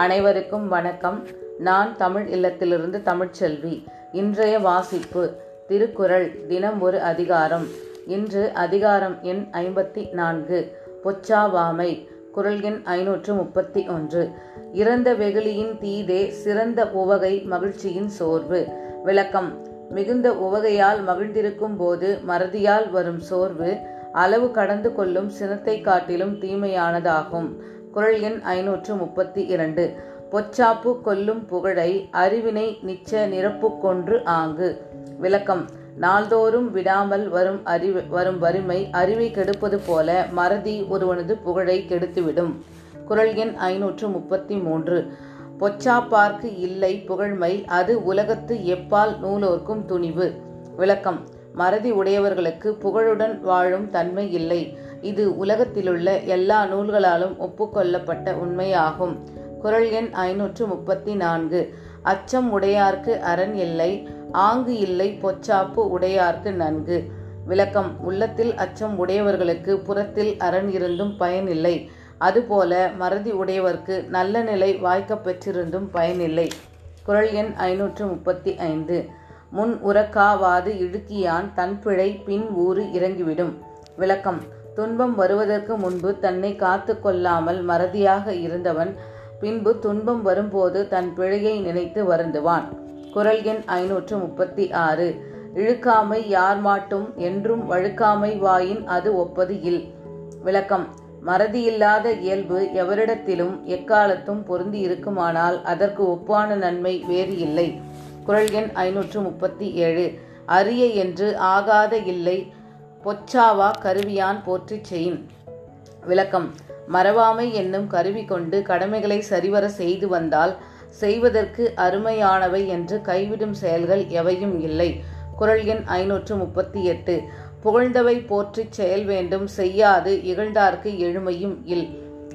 அனைவருக்கும் வணக்கம். நான் தமிழ் இல்லத்திலிருந்து தமிழ்ச்செல்வி. இன்றைய வாசிப்பு திருக்குறள் தினம் ஒரு அதிகாரம். இன்று அதிகாரம் எண் ஐம்பத்தி நான்கு பொச்சாவாமை குரல் எண் ஐநூற்று முப்பத்தி ஒன்று இறந்த வெகுளியின் தீதே சிறந்த உவகை மகிழ்ச்சியின் சோர்வு. விளக்கம் மிகுந்த உவகையால் மகிழ்ந்திருக்கும் போது மறதியால் வரும் சோர்வு அளவு கடந்து கொள்ளும் சினத்தை காட்டிலும் தீமையானதாகும். குரல் எண் ஐநூற்று முப்பத்தி இரண்டு. பொச்சாப்பு கொல்லும் புகழை அறிவினை நிச்ச நிரப்பு கொன்று ஆங்கு. விளக்கம். நாள்தோறும் விடாமல் வரும் அறிவு வரும் வறுமை அறிவை கெடுப்பது போல மறதி ஒருவனது புகழை கெடுத்துவிடும். குரல் எண் ஐநூற்று முப்பத்தி மூன்று. பொச்சாப்பார்க்கு இல்லை புகழ்மை அது உலகத்து எப்பால் நூலோர்க்கும் துணிவு. விளக்கம். மறதி உடையவர்களுக்கு புகழுடன் வாழும் தன்மை இல்லை இது உலகத்திலுள்ள எல்லா நூல்களாலும் ஒப்புக்கொள்ளப்பட்ட உண்மையாகும். குரல் எண் ஐநூற்று முப்பத்தி நான்கு அச்சம் உடையார்க்கு அரண் இல்லை ஆங்கு இல்லை பொச்சாப்பு உடையார்க்கு நன்கு. விளக்கம் உள்ளத்தில் அச்சம் உடையவர்களுக்கு புறத்தில் அரண் இருந்தும் பயனில்லை அதுபோல மறதி உடையவர்க்கு நல்ல நிலை வாய்க்கப் பெற்றிருந்தும் பயனில்லை குரல் எண் ஐநூற்று முப்பத்தி ஐந்து முன் உறக்காவாது இழுக்கியான் தன் பிழை பின் ஊறு இறங்கிவிடும். விளக்கம் துன்பம் வருவதற்கு முன்பு தன்னை காத்து கொள்ளாமல் மறதியாக இருந்தவன் பின்பு துன்பம் வரும்போது தன் பிழையை நினைத்து வருந்துவான். குரல் எண் ஐநூற்று முப்பத்தி ஆறு இழுக்காமை யார் மாட்டும் என்றும் வழுக்காமை வாயின் அது ஒப்பது இல். விளக்கம். மறதியில்லாத இயல்பு எவரிடத்திலும் எக்காலத்தும் பொருந்தி இருக்குமானால் அதற்கு ஒப்பான நன்மை வேறு இல்லை. குரல் எண் ஐநூற்று முப்பத்தி ஏழு அரிய என்று ஆகாத இல்லை பொச்சாவா கருவியான் போற்றி செயின் விளக்கம். மறவாமை என்னும் கருவி கொண்டு கடமைகளை சரிவர செய்து வந்தால் செய்வதற்கு அருமையானவை என்று கைவிடும் செயல்கள் எவையும் இல்லை. குரல் எண் ஐநூற்று முப்பத்தி எட்டு புகழ்ந்தவை போற்றிச் செயல் வேண்டும் செய்யாது இகழ்ந்தார்க்கு எழுமையும் இல்.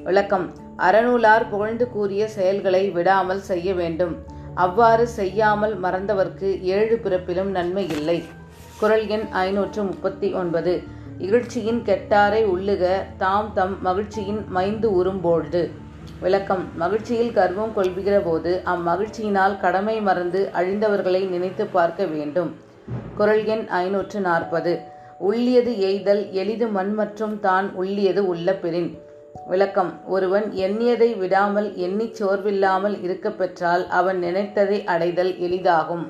விளக்கம். அறநூலார் புகழ்ந்து கூறிய செயல்களை விடாமல் செய்ய வேண்டும். அவ்வாறு செய்யாமல் மறந்தவர்க்கு ஏழு பிறப்பிலும் நன்மை இல்லை. குரல் எண் ஐநூற்று முப்பத்தி ஒன்பது. இகழ்ச்சியின் கெட்டாரை உள்ளுக தாம் தம் மகிழ்ச்சியின் மைந்து உறும்போழ்து. விளக்கம். மகிழ்ச்சியில் கர்வம் கொள்கிற போது அம்மகிழ்ச்சியினால் கடமை மறந்து அழிந்தவர்களை நினைத்து பார்க்க வேண்டும். குரல் எண் ஐநூற்று நாற்பது. உள்ளியது எய்தல் எளிது மண் மற்றும் தான் உள்ளியது உள்ள பெறின் விளக்கம். ஒருவன் எண்ணியதை விடாமல் எண்ணிச் சோர்வில்லாமல் இருக்க பெற்றால் அவன் நினைத்ததை அடைதல் எளிதாகும்.